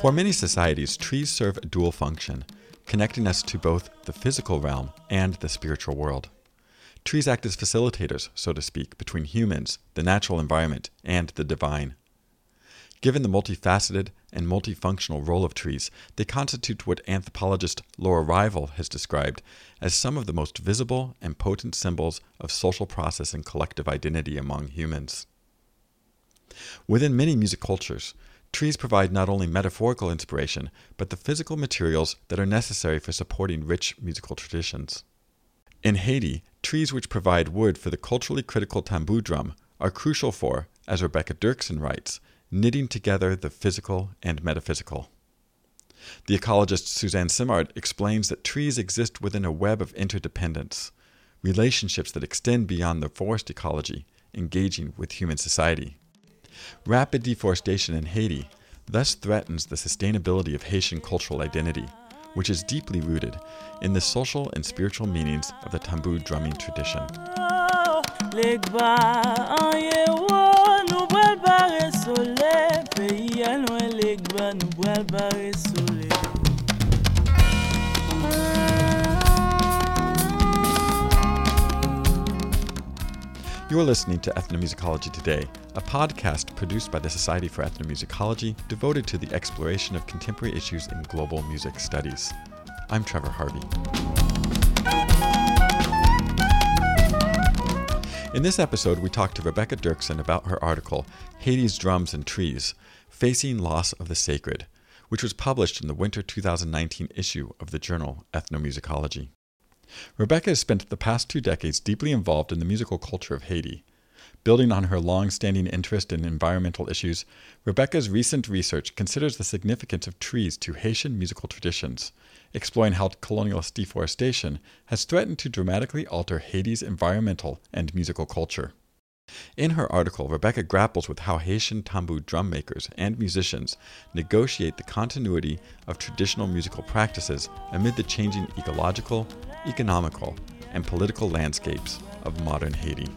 For many societies, trees serve a dual function, connecting us to both the physical realm and the spiritual world. Trees act as facilitators, so to speak, between humans, the natural environment, and the divine. Given the multifaceted and multifunctional role of trees, they constitute what anthropologist Laura Rival has described as some of the most visible and potent symbols of social process and collective identity among humans. Within many music cultures, trees provide not only metaphorical inspiration, but the physical materials that are necessary for supporting rich musical traditions. In Haiti, trees which provide wood for the culturally critical tambour drum are crucial for, as Rebecca Dirksen writes, knitting together the physical and metaphysical. The ecologist Suzanne Simard explains that trees exist within a web of interdependence, relationships that extend beyond the forest ecology, engaging with human society. Rapid deforestation in Haiti thus threatens the sustainability of Haitian cultural identity, which is deeply rooted in the social and spiritual meanings of the tambour drumming tradition. Legba yewo, nou bral bare sole, peyi anwe legba nou bral bare sole. You are listening to Ethnomusicology Today, a podcast produced by the Society for Ethnomusicology devoted to the exploration of contemporary issues in global music studies. I'm Trevor Harvey. In this episode, we talked to Rebecca Dirksen about her article, Haiti's Drums and Trees Facing Loss of the Sacred, which was published in the winter 2019 issue of the journal Ethnomusicology. Rebecca has spent the past two decades deeply involved in the musical culture of Haiti. Building on her long standing interest in environmental issues, Rebecca's recent research considers the significance of trees to Haitian musical traditions, exploring how colonialist deforestation has threatened to dramatically alter Haiti's environmental and musical culture. In her article, Rebecca grapples with how Haitian tambour drum makers and musicians negotiate the continuity of traditional musical practices amid the changing ecological, economical, and political landscapes of modern Haiti.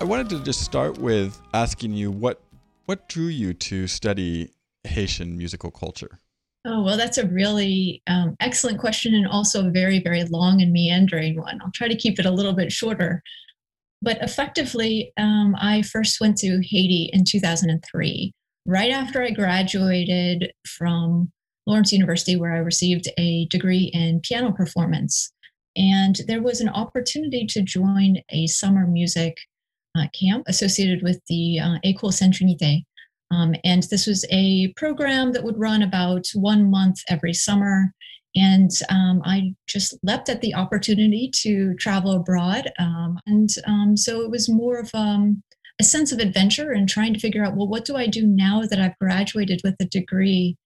I wanted to just start with asking you what what drew you to study Haitian musical culture. Oh, well, that's a really um, excellent question and also a very, very long and meandering one. I'll try to keep it a little bit shorter. But effectively, um, I first went to Haiti in 2003, right after I graduated from Lawrence University, where I received a degree in piano performance. And there was an opportunity to join a summer music uh, camp associated with the uh, École Sainte Trinité. Um, and this was a program that would run about one month every summer. And um, I just leapt at the opportunity to travel abroad. Um, and um, so it was more of um, a sense of adventure and trying to figure out, well, what do I do now that I've graduated with a degree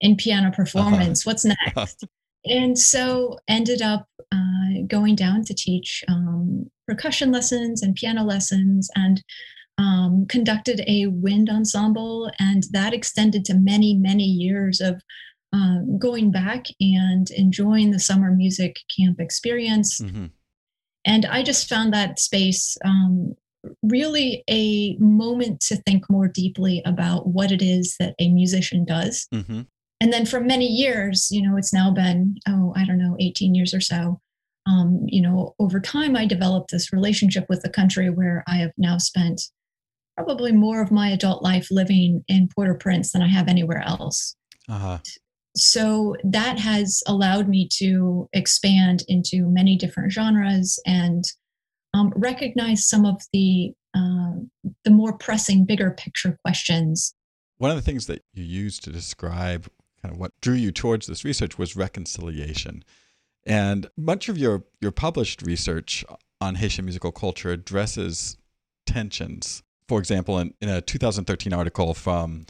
in piano performance? What's next? and so ended up uh, going down to teach um, percussion lessons and piano lessons and um, conducted a wind ensemble and that extended to many many years of uh, going back and enjoying the summer music camp experience Mm-hmm. and i just found that space um, really a moment to think more deeply about what it is that a musician does Mm-hmm. and then for many years you know it's now been oh i don't know 18 years or so um, you know over time i developed this relationship with the country where i have now spent probably more of my adult life living in port-au-prince than i have anywhere else Uh-huh. So that has allowed me to expand into many different genres and um, recognize some of the uh, the more pressing bigger picture questions One of the things that you used to describe kind of what drew you towards this research was reconciliation. And much of your, your published research on Haitian musical culture addresses tensions. For example, in, in a 2013 article from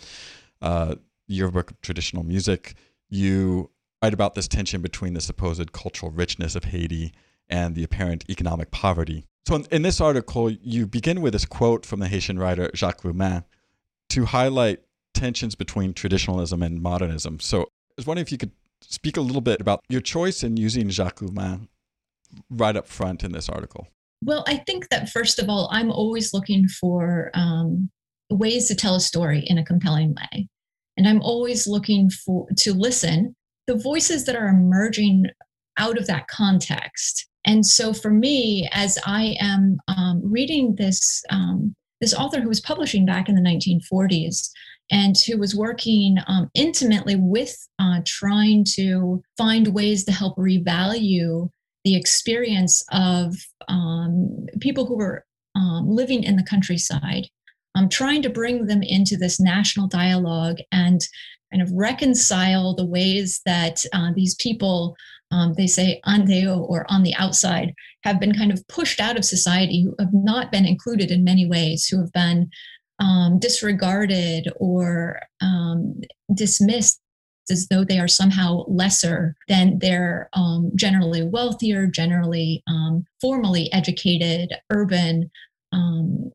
uh, Yearbook of Traditional Music, you write about this tension between the supposed cultural richness of Haiti and the apparent economic poverty. So, in, in this article, you begin with this quote from the Haitian writer Jacques Roumain to highlight tensions between traditionalism and modernism. So, I was wondering if you could speak a little bit about your choice in using Jacques Roumain right up front in this article. Well, I think that first of all, I'm always looking for um, ways to tell a story in a compelling way. And I'm always looking for to listen the voices that are emerging out of that context. And so for me, as I am um, reading this um, this author who was publishing back in the 1940s and who was working um, intimately with uh, trying to find ways to help revalue the experience of um, people who were um, living in the countryside, um, trying to bring them into this national dialogue and kind of reconcile the ways that uh, these people, um, they say andeo or on the outside, have been kind of pushed out of society, who have not been included in many ways, who have been um, disregarded or um, dismissed as though they are somehow lesser than their um, generally wealthier, generally um, formally educated, urban um,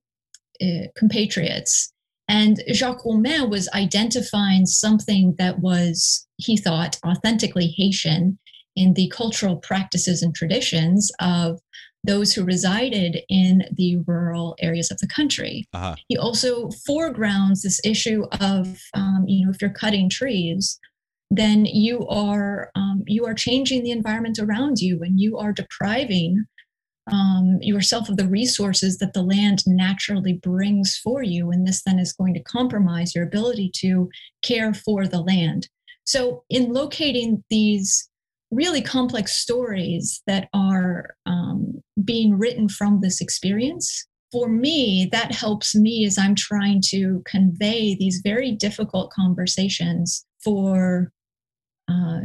uh, compatriots. And Jacques Roumain was identifying something that was, he thought, authentically Haitian in the cultural practices and traditions of those who resided in the rural areas of the country. Uh-huh. He also foregrounds this issue of, um, you know, if you're cutting trees, then you are um, you are changing the environment around you, and you are depriving um, yourself of the resources that the land naturally brings for you, and this then is going to compromise your ability to care for the land. So, in locating these really complex stories that are um, being written from this experience, for me, that helps me as I'm trying to convey these very difficult conversations for uh,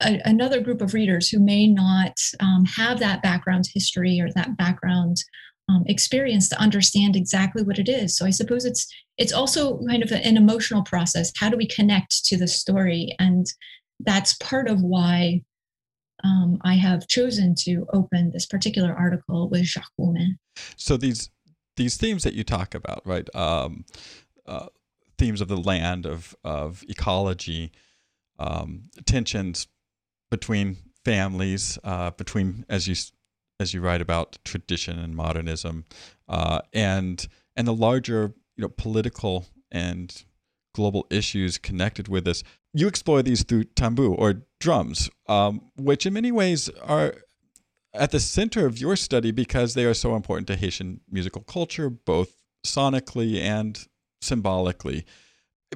a, another group of readers who may not um, have that background history or that background um, experience to understand exactly what it is. So I suppose it's it's also kind of an emotional process. How do we connect to the story? And that's part of why um, I have chosen to open this particular article with Jacques Roumain. So these these themes that you talk about, right? Um, uh, themes of the land, of of ecology, um, tensions between families, uh, between as you as you write about tradition and modernism, uh, and and the larger you know political and global issues connected with this. You explore these through tambour or drums, um, which in many ways are at the center of your study because they are so important to Haitian musical culture, both sonically and symbolically.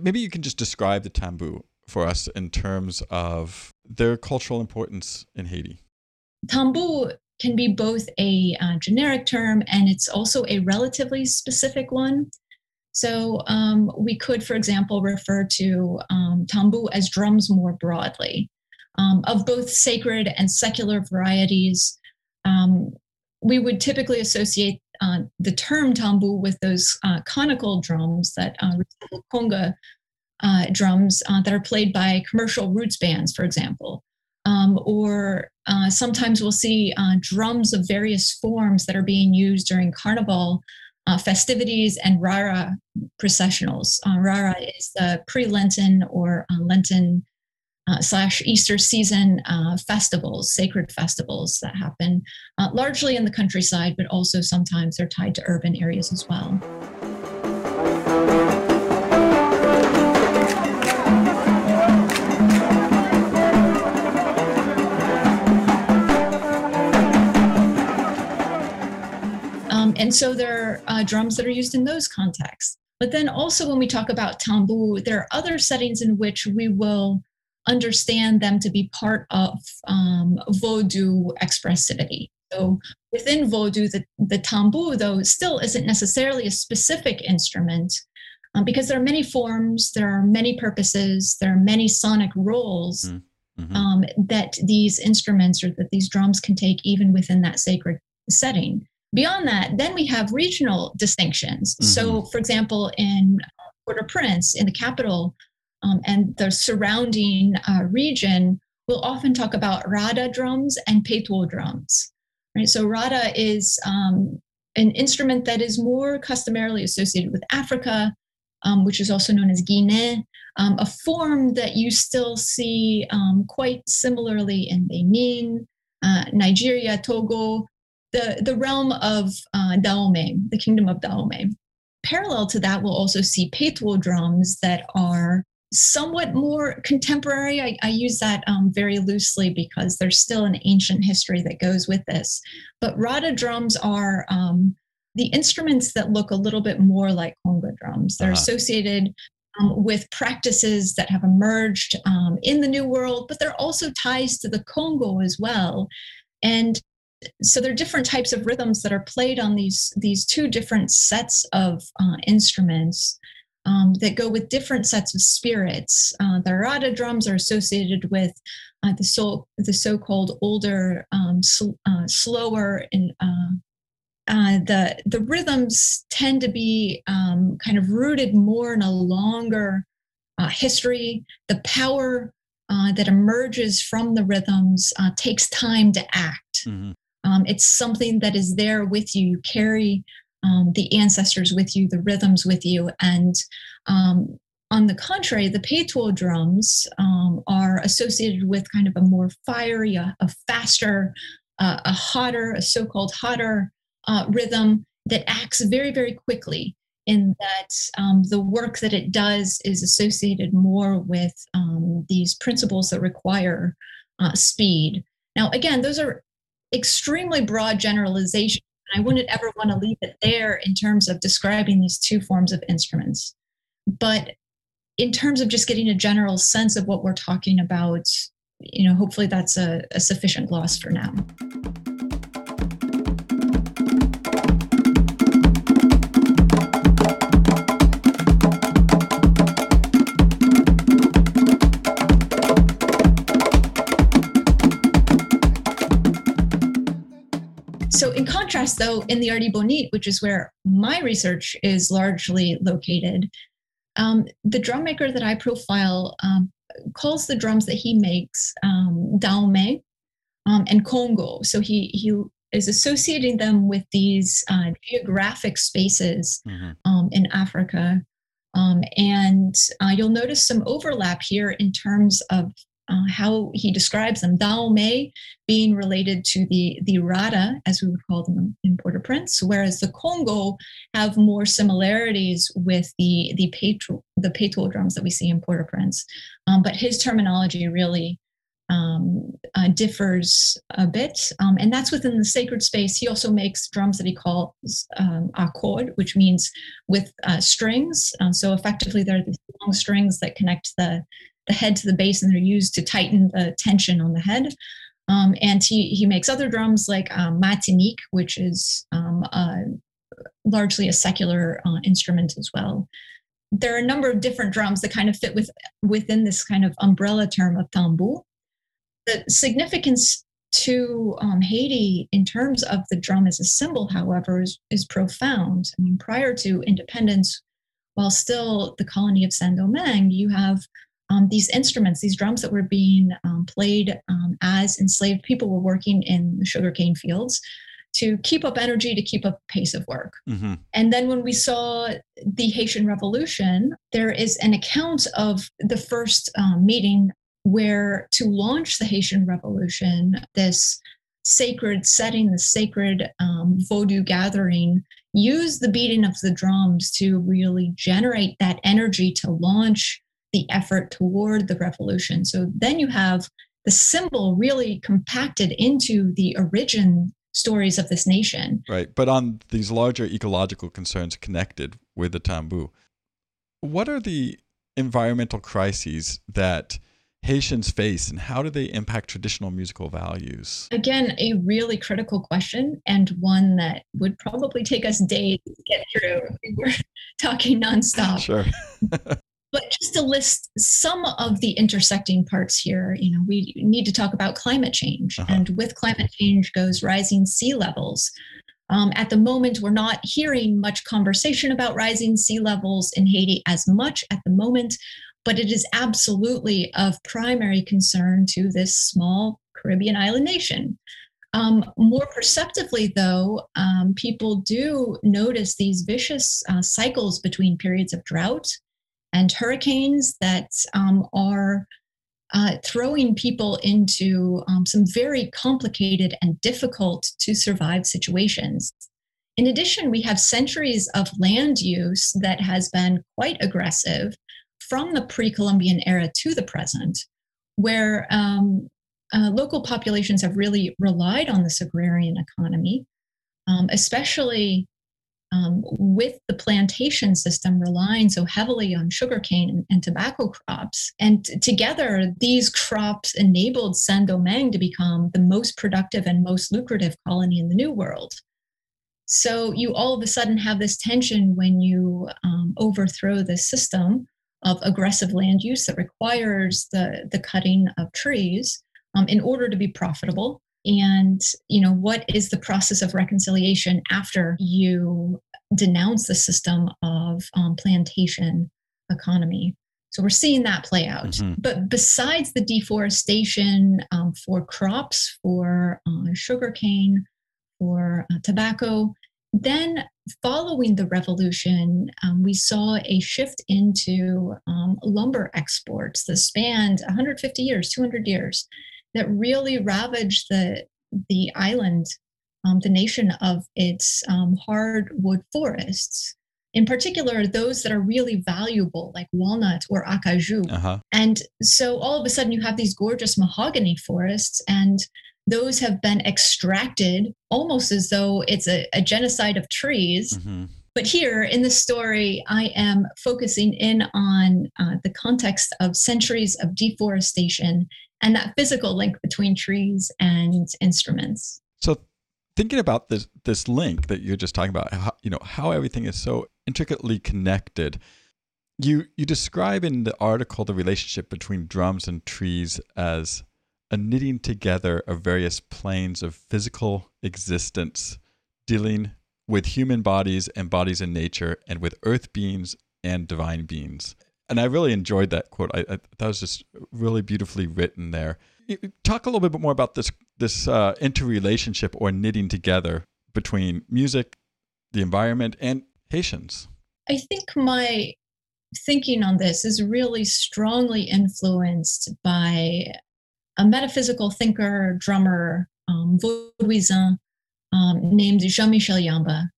Maybe you can just describe the tambour for us in terms of their cultural importance in Haiti? Tambour can be both a uh, generic term and it's also a relatively specific one. So um, we could, for example, refer to um, tambour as drums more broadly. Um, of both sacred and secular varieties, um, we would typically associate uh, the term tambour with those uh, conical drums that uh, conga uh, drums uh, that are played by commercial roots bands, for example. Um, or uh, sometimes we'll see uh, drums of various forms that are being used during carnival uh, festivities and Rara processionals. Uh, Rara is the pre Lenten or Lenten slash Easter season festivals, sacred festivals that happen largely in the countryside, but also sometimes they're tied to urban areas as well. And so there are uh, drums that are used in those contexts. But then also, when we talk about tambour, there are other settings in which we will understand them to be part of um, Vodou expressivity. So within Vodou, the, the tambour, though, still isn't necessarily a specific instrument, um, because there are many forms, there are many purposes, there are many sonic roles mm-hmm. um, that these instruments or that these drums can take even within that sacred setting. Beyond that, then we have regional distinctions. Mm-hmm. So, for example, in Port-au-Prince, in the capital, um, and the surrounding uh, region, we'll often talk about rada drums and petwo drums. Right. So rada is um, an instrument that is more customarily associated with Africa, um, which is also known as Guinea, um, a form that you still see um, quite similarly in Benin, uh, Nigeria, Togo, the, the realm of uh, Dahomey, the kingdom of Dahomey. Parallel to that, we'll also see petwo drums that are somewhat more contemporary. I, I use that um, very loosely because there's still an ancient history that goes with this. But rada drums are um, the instruments that look a little bit more like conga drums. They're uh-huh. associated um, with practices that have emerged um, in the New World, but they're also ties to the Congo as well. And so there are different types of rhythms that are played on these these two different sets of uh, instruments um, that go with different sets of spirits. Uh, the rada drums are associated with uh, the so the so-called older, um, sl- uh, slower, and uh, uh, the the rhythms tend to be um, kind of rooted more in a longer uh, history. The power that emerges from the rhythms takes time to act. Mm-hmm. Um, it's something that is there with you. You carry um, the ancestors with you, the rhythms with you. And um, on the contrary, the petwo drums um, are associated with kind of a more fiery, a, a faster, uh, a hotter, a so called hotter uh, rhythm that acts very, very quickly. In that um, the work that it does is associated more with um, these principles that require uh, speed. Now, again, those are extremely broad generalizations I wouldn't ever want to leave it there in terms of describing these two forms of instruments. But in terms of just getting a general sense of what we're talking about, you know, hopefully that's a, a sufficient gloss for now. Contrast, though, in the Artibonite, which is where my research is largely located, um, the drum maker that I profile um, calls the drums that he makes um, Dahomey um, and Congo. So he he is associating them with these uh, geographic spaces mm-hmm. um, in Africa. Um, and uh, you'll notice some overlap here in terms of uh, how he describes them. Dahomey being related to the, the Rada, as we would call them in Port-au-Prince, whereas the Congo have more similarities with the the petwo, the petwo drums that we see in Port-au-Prince. Um, but his terminology really um, uh, differs a bit, um, and that's within the sacred space. He also makes drums that he calls um, which means with uh, strings. Um, so effectively, they're these long strings that connect the the head to the base and they're used to tighten the tension on the head. Um, and he, he makes other drums like um, Martinique, which is um, largely a secular uh, instrument as well. There are a number of different drums that kind of fit with, within this kind of umbrella term of tambour. The significance to um, Haiti in terms of the drum as a symbol, however, is, is profound. I mean, prior to independence, while still the colony of Saint Domingue, you have um, these instruments, these drums that were being um, played um, as enslaved people were working in the sugarcane fields to keep up energy, to keep up pace of work. Mm-hmm. And then when we saw the Haitian Revolution, there is an account of the first um, meeting where to launch the Haitian Revolution, this sacred setting, the sacred um, Vodou gathering, used the beating of the drums to really generate that energy to launch the effort toward the revolution. So then you have the symbol really compacted into the origin stories of this nation. Right. But on these larger ecological concerns connected with the tambour, what are the environmental crises that Haitians face and how do they impact traditional musical values? Again, a really critical question and one that would probably take us days to get through we were talking nonstop. Sure. but just to list some of the intersecting parts here, you know, we need to talk about climate change. Uh-huh. And with climate change goes rising sea levels. Um, at the moment, we're not hearing much conversation about rising sea levels in Haiti as much at the moment, but it is absolutely of primary concern to this small Caribbean island nation. Um, more perceptively, though, um, people do notice these vicious uh, cycles between periods of drought and hurricanes that um, are uh, throwing people into um, some very complicated and difficult to survive situations. In addition, we have centuries of land use that has been quite aggressive from the pre Columbian era to the present, where um, uh, local populations have really relied on this agrarian economy, um, especially um, with the plantation system relying so heavily on sugarcane and, and tobacco crops. And t- together, these crops enabled Saint Domingue to become the most productive and most lucrative colony in the New World. So you all of a sudden have this tension when you um, overthrow the system of aggressive land use that requires the, the cutting of trees um, in order to be profitable and you know what is the process of reconciliation after you denounce the system of um, plantation economy? So we're seeing that play out. Mm-hmm. but besides the deforestation um, for crops for uh, sugarcane for uh, tobacco then following the revolution um, we saw a shift into um, lumber exports that spanned 150 years 200 years that really ravaged the the island, um, the nation of its um, hardwood forests. In particular, those that are really valuable, like walnut or acajou. Uh-huh. And so all of a sudden, you have these gorgeous mahogany forests, and those have been extracted almost as though it's a, a genocide of trees. Mm-hmm. But here in the story, I am focusing in on uh, the context of centuries of deforestation and that physical link between trees and instruments. So thinking about this this link that you're just talking about, how, you know, how everything is so intricately connected. You you describe in the article the relationship between drums and trees as a knitting together of various planes of physical existence, dealing with human bodies and bodies in nature, and with earth beings and divine beings and I really enjoyed that quote. I, I that was just really beautifully written there. Talk a little bit more about this this uh, interrelationship or knitting together between music, the environment, and Haitians. I think my thinking on this is really strongly influenced by a metaphysical thinker, drummer, um, um, named Jean Michel Yamba,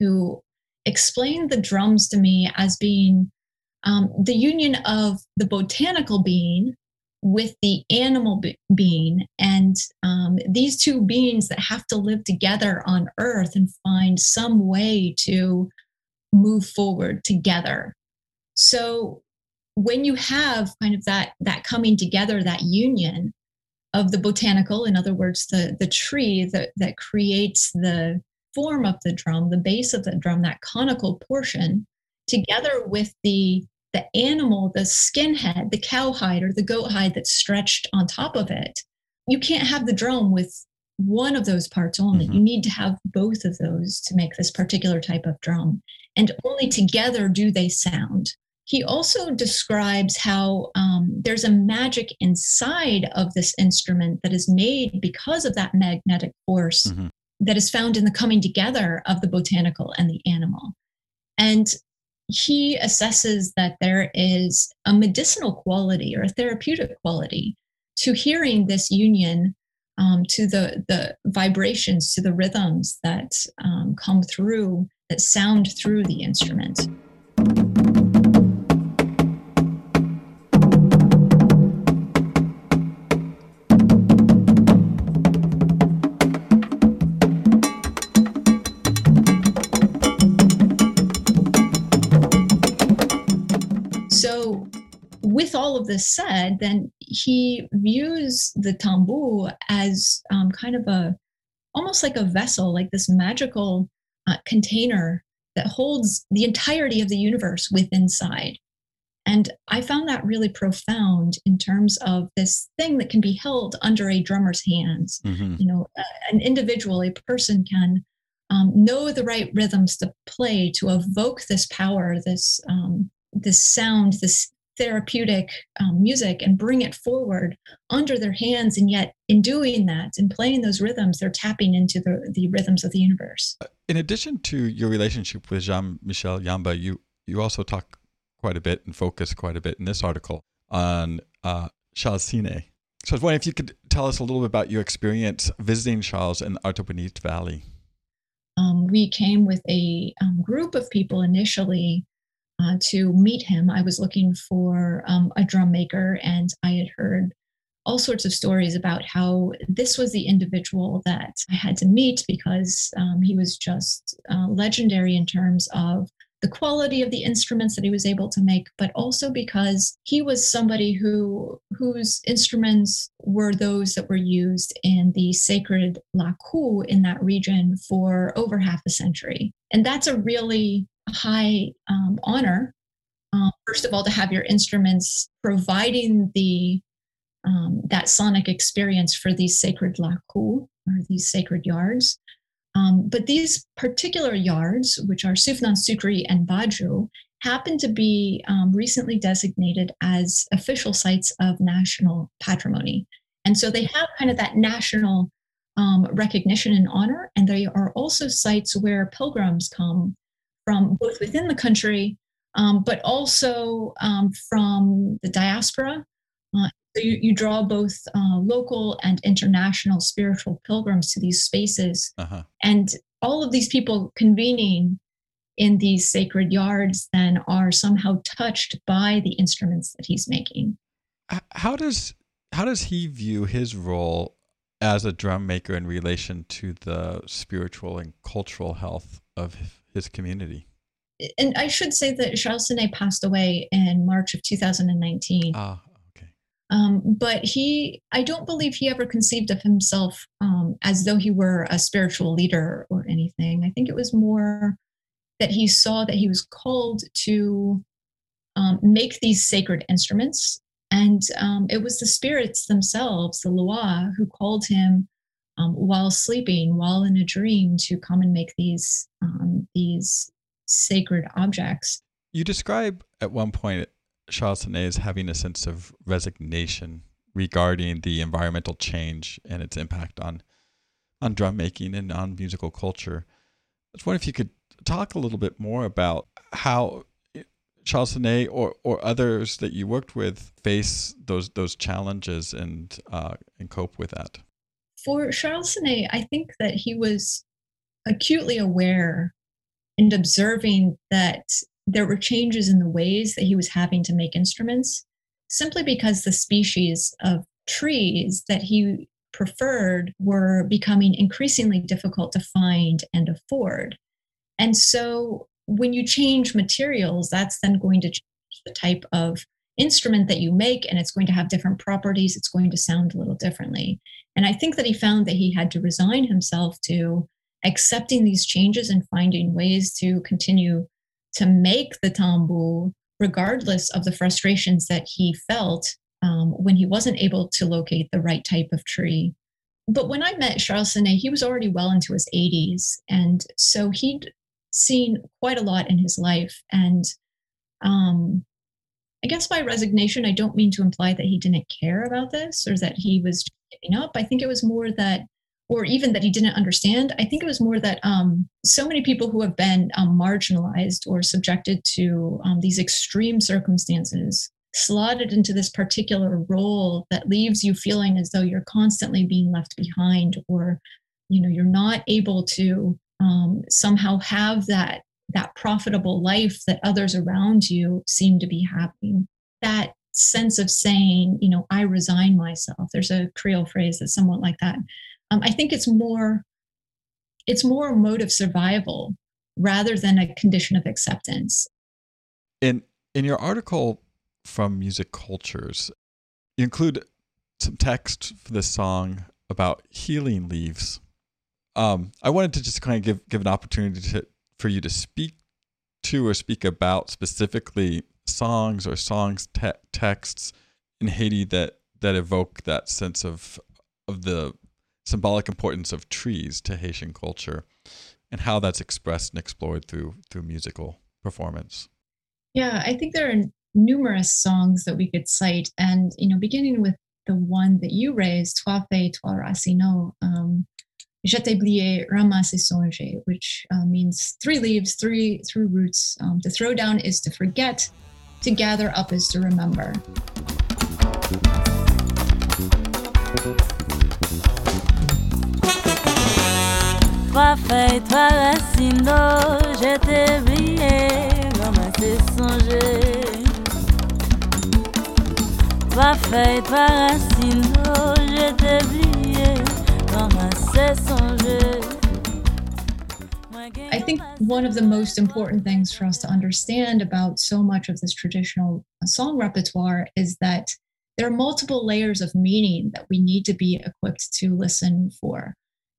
who explained the drums to me as being um, the union of the botanical being with the animal be- being and um, these two beings that have to live together on earth and find some way to move forward together. So when you have kind of that that coming together that union of the botanical in other words the the tree that that creates the form of the drum the base of the drum that conical portion together with the the animal, the skinhead, the cowhide or the goat hide that's stretched on top of it. You can't have the drum with one of those parts only. Mm-hmm. You need to have both of those to make this particular type of drum. And only together do they sound. He also describes how um, there's a magic inside of this instrument that is made because of that magnetic force mm-hmm. that is found in the coming together of the botanical and the animal. And he assesses that there is a medicinal quality or a therapeutic quality to hearing this union um, to the the vibrations to the rhythms that um, come through that sound through the instrument with all of this said, then he views the tambu as um, kind of a almost like a vessel, like this magical uh, container that holds the entirety of the universe within inside. And I found that really profound in terms of this thing that can be held under a drummer's hands. Mm-hmm. You know, uh, an individual, a person can um, know the right rhythms to play to evoke this power, this um, this sound, this therapeutic um, music, and bring it forward under their hands. And yet, in doing that and playing those rhythms, they're tapping into the the rhythms of the universe. Uh, in addition to your relationship with Jean Michel Yamba, you you also talk quite a bit and focus quite a bit in this article on uh, Charles Siné. So I was wondering if you could tell us a little bit about your experience visiting Charles in the Artibonite Valley. Um, we came with a um, group of people initially uh, to meet him. I was looking for um, a drum maker, and I had heard all sorts of stories about how this was the individual that I had to meet because um, he was just uh, legendary in terms of the quality of the instruments that he was able to make, but also because he was somebody who whose instruments were those that were used in the sacred lakou in that region for over half a century. And that's a really high um, honor. Um, first of all, to have your instruments providing the um, that sonic experience for these sacred lakou or these sacred yards, um, but these particular yards, which are Souvenans Soukri and Badjo, happen to be um, recently designated as official sites of national patrimony. And so they have kind of that national um, recognition and honor. And they are also sites where pilgrims come from both within the country, um, but also um, from the diaspora uh, so you, you draw both uh, local and international spiritual pilgrims to these spaces. Uh-huh. And all of these people convening in these sacred yards then are somehow touched by the instruments that he's making. How does how does he view his role as a drum maker in relation to the spiritual and cultural health of his community? And I should say that Charles Siné passed away in March of 2019. Ah, okay. um, but he, I don't believe he ever conceived of himself um, as though he were a spiritual leader or anything. I think it was more that he saw that he was called to um, make these sacred instruments. And um, it was the spirits themselves, the lwa, who called him um, while sleeping, while in a dream, to come and make these um, these sacred objects. You describe at one point Charles Siné is having a sense of resignation regarding the environmental change and its impact on on drum making and on musical culture. I was wondering if you could talk a little bit more about how Charles Siné or, or others that you worked with face those those challenges and uh, and cope with that. For Charles Siné, I think that he was acutely aware and observing that there were changes in the ways that he was having to make instruments simply because the species of trees that he preferred were becoming increasingly difficult to find and afford. And so when you change materials, that's then going to change the type of instrument that you make, and it's going to have different properties. It's going to sound a little differently. And I think that he found that he had to resign himself to accepting these changes and finding ways to continue to make the tambu, regardless of the frustrations that he felt um, when he wasn't able to locate the right type of tree. But when I met Charles Siné, he was already well into his 80s. And so he'd seen quite a lot in his life. And um, I guess by resignation, I don't mean to imply that he didn't care about this or that he was giving up. I think it was more that or even that he didn't understand. I think it was more that um, so many people who have been um, marginalized or subjected to um, these extreme circumstances slotted into this particular role that leaves you feeling as though you're constantly being left behind or you know you're not able to um, somehow have that that profitable life that others around you seem to be having that sense of saying you know i resign myself there's a creole phrase that's somewhat like that um, I think it's more it's more a mode of survival rather than a condition of acceptance. In in your article from Music Cultures, you include some text for this song about healing leaves. Um, I wanted to just kind of give give an opportunity to, for you to speak to or speak about specifically songs or songs te- texts in Haiti that that evoke that sense of of the symbolic importance of trees to Haitian culture and how that's expressed and explored through through musical performance. Yeah, I think there are numerous songs that we could cite, and you know, beginning with the one that you raised, Trois Racines, um, Je t'ai ramasse songer, which uh, means three leaves, three three roots. Um, to throw down is to forget, to gather up is to remember. Trois feuilles, trois racines d'eau, je t'ai oublié, ramassé songer. Trois feuilles, trois racines d'eau, je t'ai oublié. I think one of the most important things for us to understand about so much of this traditional song repertoire is that there are multiple layers of meaning that we need to be equipped to listen for.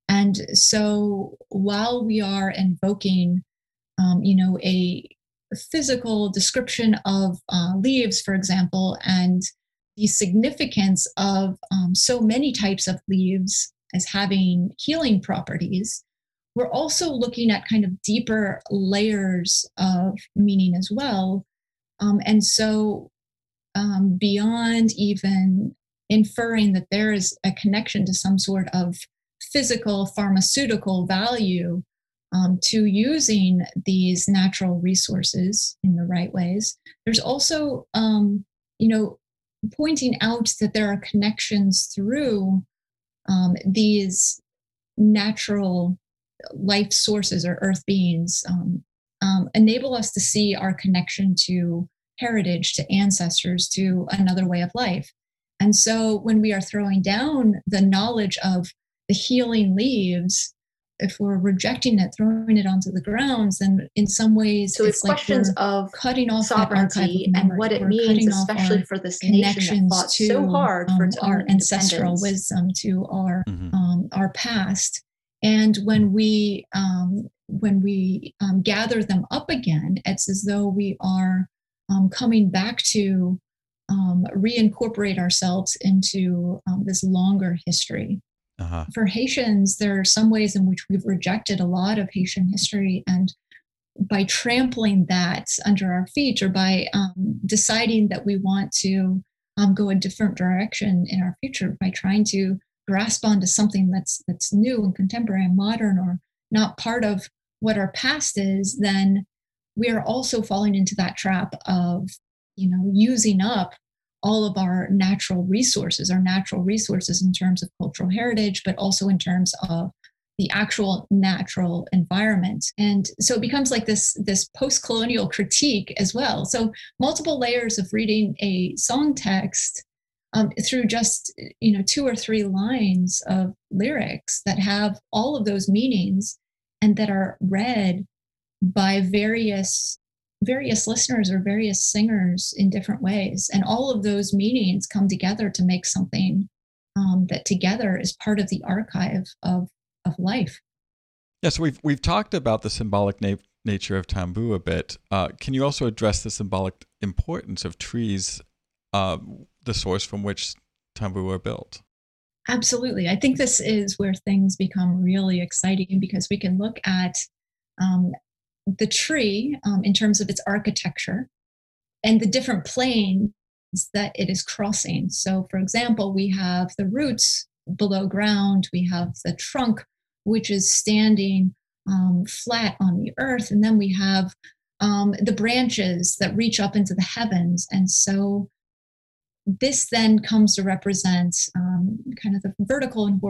And so while we are invoking, um, you know, a physical description of uh, leaves, for example, and the significance of um, so many types of leaves as having healing properties, we're also looking at kind of deeper layers of meaning as well. Um, and so, um, beyond even inferring that there is a connection to some sort of physical pharmaceutical value um, to using these natural resources in the right ways. There's also, um, you know, pointing out that there are connections through um, these natural life sources or earth beings um, um, enable us to see our connection to heritage, to ancestors, to another way of life. And so when we are throwing down the knowledge of the healing leaves, if we're rejecting it, throwing it onto the grounds, then in some ways, so it's, it's questions like of cutting off sovereignty of and what it we're means, especially for this nation that fought to, so hard for um, our ancestral wisdom, to our mm-hmm. um, our past. And when we um, when we um, gather them up again, it's as though we are um, coming back to um, reincorporate ourselves into this longer history uh-huh. For Haitians, there are some ways in which we've rejected a lot of Haitian history. And by trampling that under our feet or by um, deciding that we want to um, go a different direction in our future, by trying to grasp onto something that's that's new and contemporary and modern or not part of what our past is, then we are also falling into that trap of you know using up all of our natural resources, our natural resources in terms of cultural heritage, but also in terms of the actual natural environment. And so it becomes like this this post-colonial critique as well. So multiple layers of reading a song text um, through just you know two or three lines of lyrics that have all of those meanings and that are read by various various listeners or various singers in different ways. And all of those meanings come together to make something um, that together is part of the archive of, of life. Yes, we've, we've talked about the symbolic na- nature of tambour a bit. Uh, can you also address the symbolic importance of trees, uh, the source from which tambour are built? Absolutely. I think this is where things become really exciting because we can look at um, the tree um, in terms of its architecture and the different planes that it is crossing. So, for example, we have the roots below ground, we have the trunk, which is standing um, flat on the earth, and then we have um, the branches that reach up into the heavens. And so, this then comes to represent um, kind of the vertical and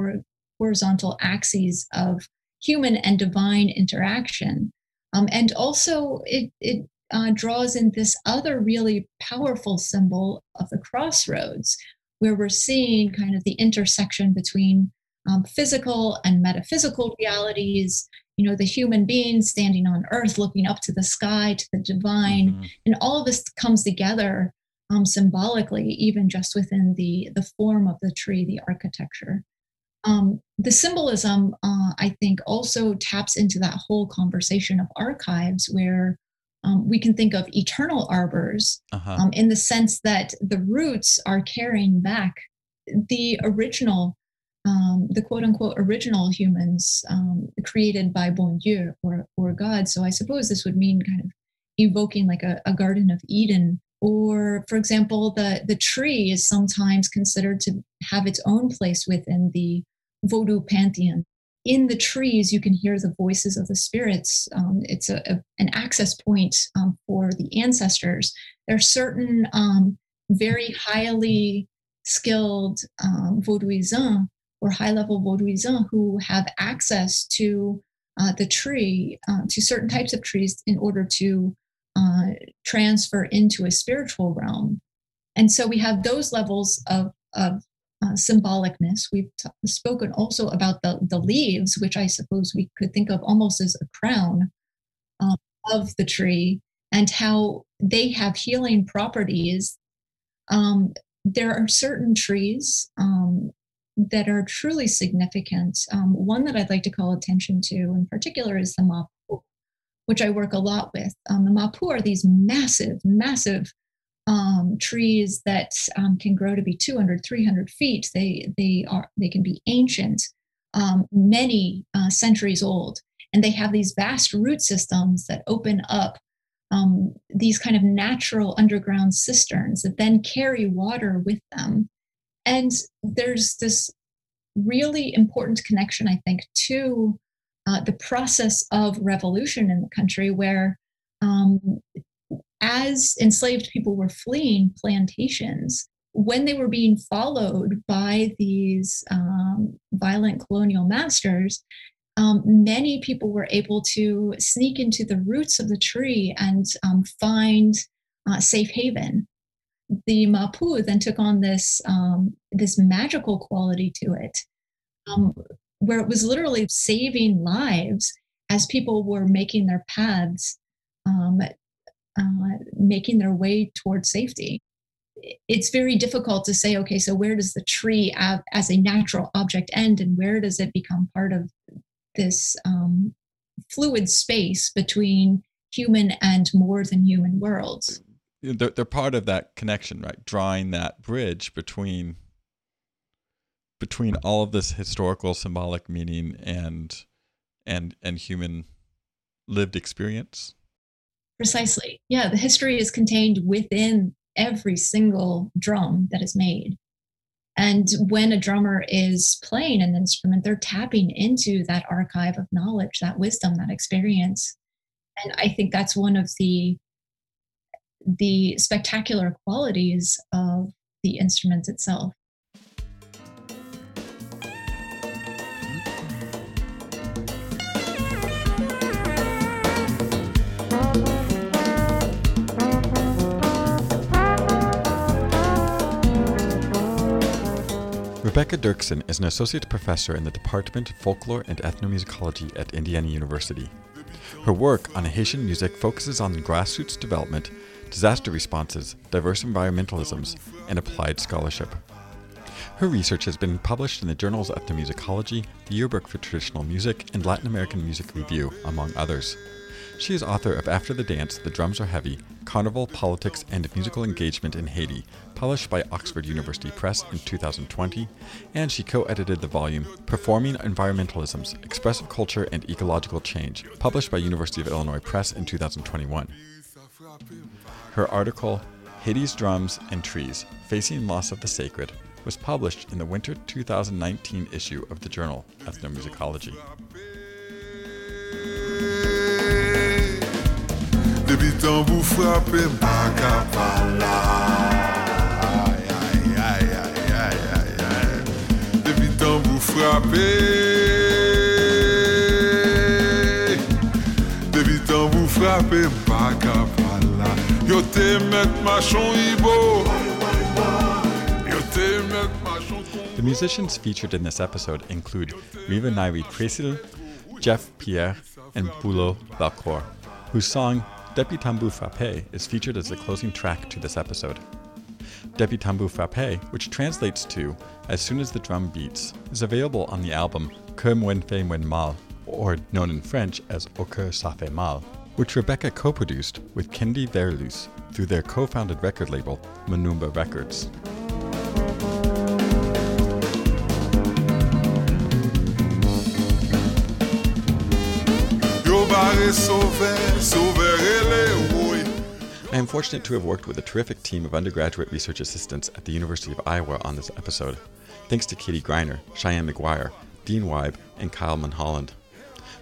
horizontal axes of human and divine interaction. Um, and also, it, it uh, draws in this other really powerful symbol of the crossroads, where we're seeing kind of the intersection between um, physical and metaphysical realities. You know, the human being standing on earth, looking up to the sky, to the divine, mm-hmm. and all of this comes together um, symbolically, even just within the the form of the tree, the architecture. Um, the symbolism, uh, I think, also taps into that whole conversation of archives where um, we can think of eternal arbors uh-huh. um, in the sense that the roots are carrying back the original, um, the quote unquote original humans um, created by Bon Dieu or, or God. So I suppose this would mean kind of evoking like a, a Garden of Eden. Or, for example, the, the tree is sometimes considered to have its own place within the Vodou pantheon in the trees, you can hear the voices of the spirits. Um, it's a, a, an access point um, for the ancestors. There are certain um, very highly skilled um, or high level Vaudouisans who have access to uh, the tree, uh, to certain types of trees, in order to uh, transfer into a spiritual realm. And so we have those levels of, of uh, symbolicness. We've t- spoken also about the, the leaves, which I suppose we could think of almost as a crown um, of the tree, and how they have healing properties. Um, there are certain trees um, that are truly significant. Um, one that I'd like to call attention to in particular is the mapou, which I work a lot with. Um, the mapou are these massive, massive um, trees that um, can grow to be 200 300 feet they they are they can be ancient um, many uh, centuries old. And they have these vast root systems that open up um, these kind of natural underground cisterns that then carry water with them. And there's this really important connection i think to uh, the process of revolution in the country where um, as enslaved people were fleeing plantations, when they were being followed by these um, violent colonial masters, um, many people were able to sneak into the roots of the tree and um, find uh, safe haven. The Mapou then took on this um, this magical quality to it, um, where it was literally saving lives as people were making their paths um, uh, making their way towards safety. It's very difficult to say, okay, so where does the tree as a natural object end and where does it become part of this um, fluid space between human and more than human worlds? They're, they're part of that connection, right? Drawing that bridge between between all of this historical symbolic meaning and and and human lived experience Precisely. Yeah, the history is contained within every single drum that is made. And when a drummer is playing an instrument, they're tapping into that archive of knowledge, that wisdom, that experience. And I think that's one of the the spectacular qualities of the instrument itself. Rebecca Dirksen is an associate professor in the Department of Folklore and Ethnomusicology at Indiana University. Her work on Haitian music focuses on grassroots development, disaster responses, diverse environmentalisms, and applied scholarship. Her research has been published in the journals Ethnomusicology, the Yearbook for Traditional Music, and Latin American Music Review, among others. She is author of After the Dance, The Drums Are Heavy Carnival, Politics, and Musical Engagement in Haiti, published by Oxford University Press in 2020, and she co edited the volume Performing Environmentalisms Expressive Culture and Ecological Change, published by University of Illinois Press in 2021. Her article, Haiti's Drums and Trees Facing Loss of the Sacred, was published in the winter 2019 issue of the journal Ethnomusicology. Depi tan frape mpa pala Ay, ay, ay, ay, ay, ay Depi tan frape Depi tan frape mpa pala Yo te met ibo. The musicians featured in this episode include Riva Nyri Précil, Jeff Pierre, and Boulo Valcourt, whose song Depuis Tambour Frappe is featured as the closing track to this episode. Depuis Tambour Frappe, which translates to As Soon as the Drum Beats, is available on the album Que Mwen Fait Mwen Mal, or known in French as Au Coeur Ça Fait Mal, which Rebecca co produced with Kendi Verloos through their co founded record label, Manumba Records. I am fortunate to have worked with a terrific team of undergraduate research assistants at the University of Iowa on this episode. Thanks to Katie Greiner, Cheyenne McGuire, Dean Weib, and Kyle Mulholland.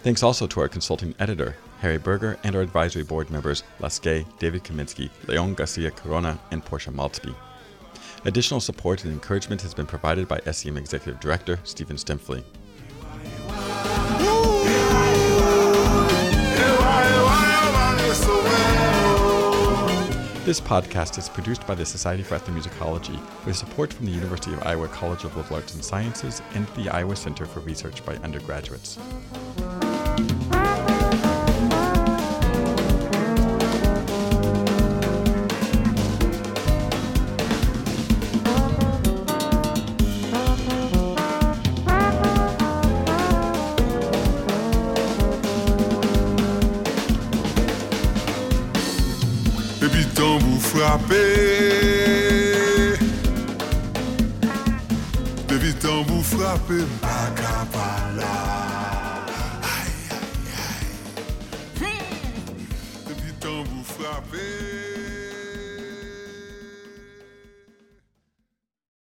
Thanks also to our consulting editor, Harry Berger, and our advisory board members, Lasque, David Kaminsky, Leon Garcia Corona, and Portia Maultsby. Additional support and encouragement has been provided by SEM Executive Director Stephen Stuempfle. This podcast is produced by the Society for Ethnomusicology with support from the University of Iowa College of Liberal Arts and Sciences and the Iowa Center for Research by Undergraduates.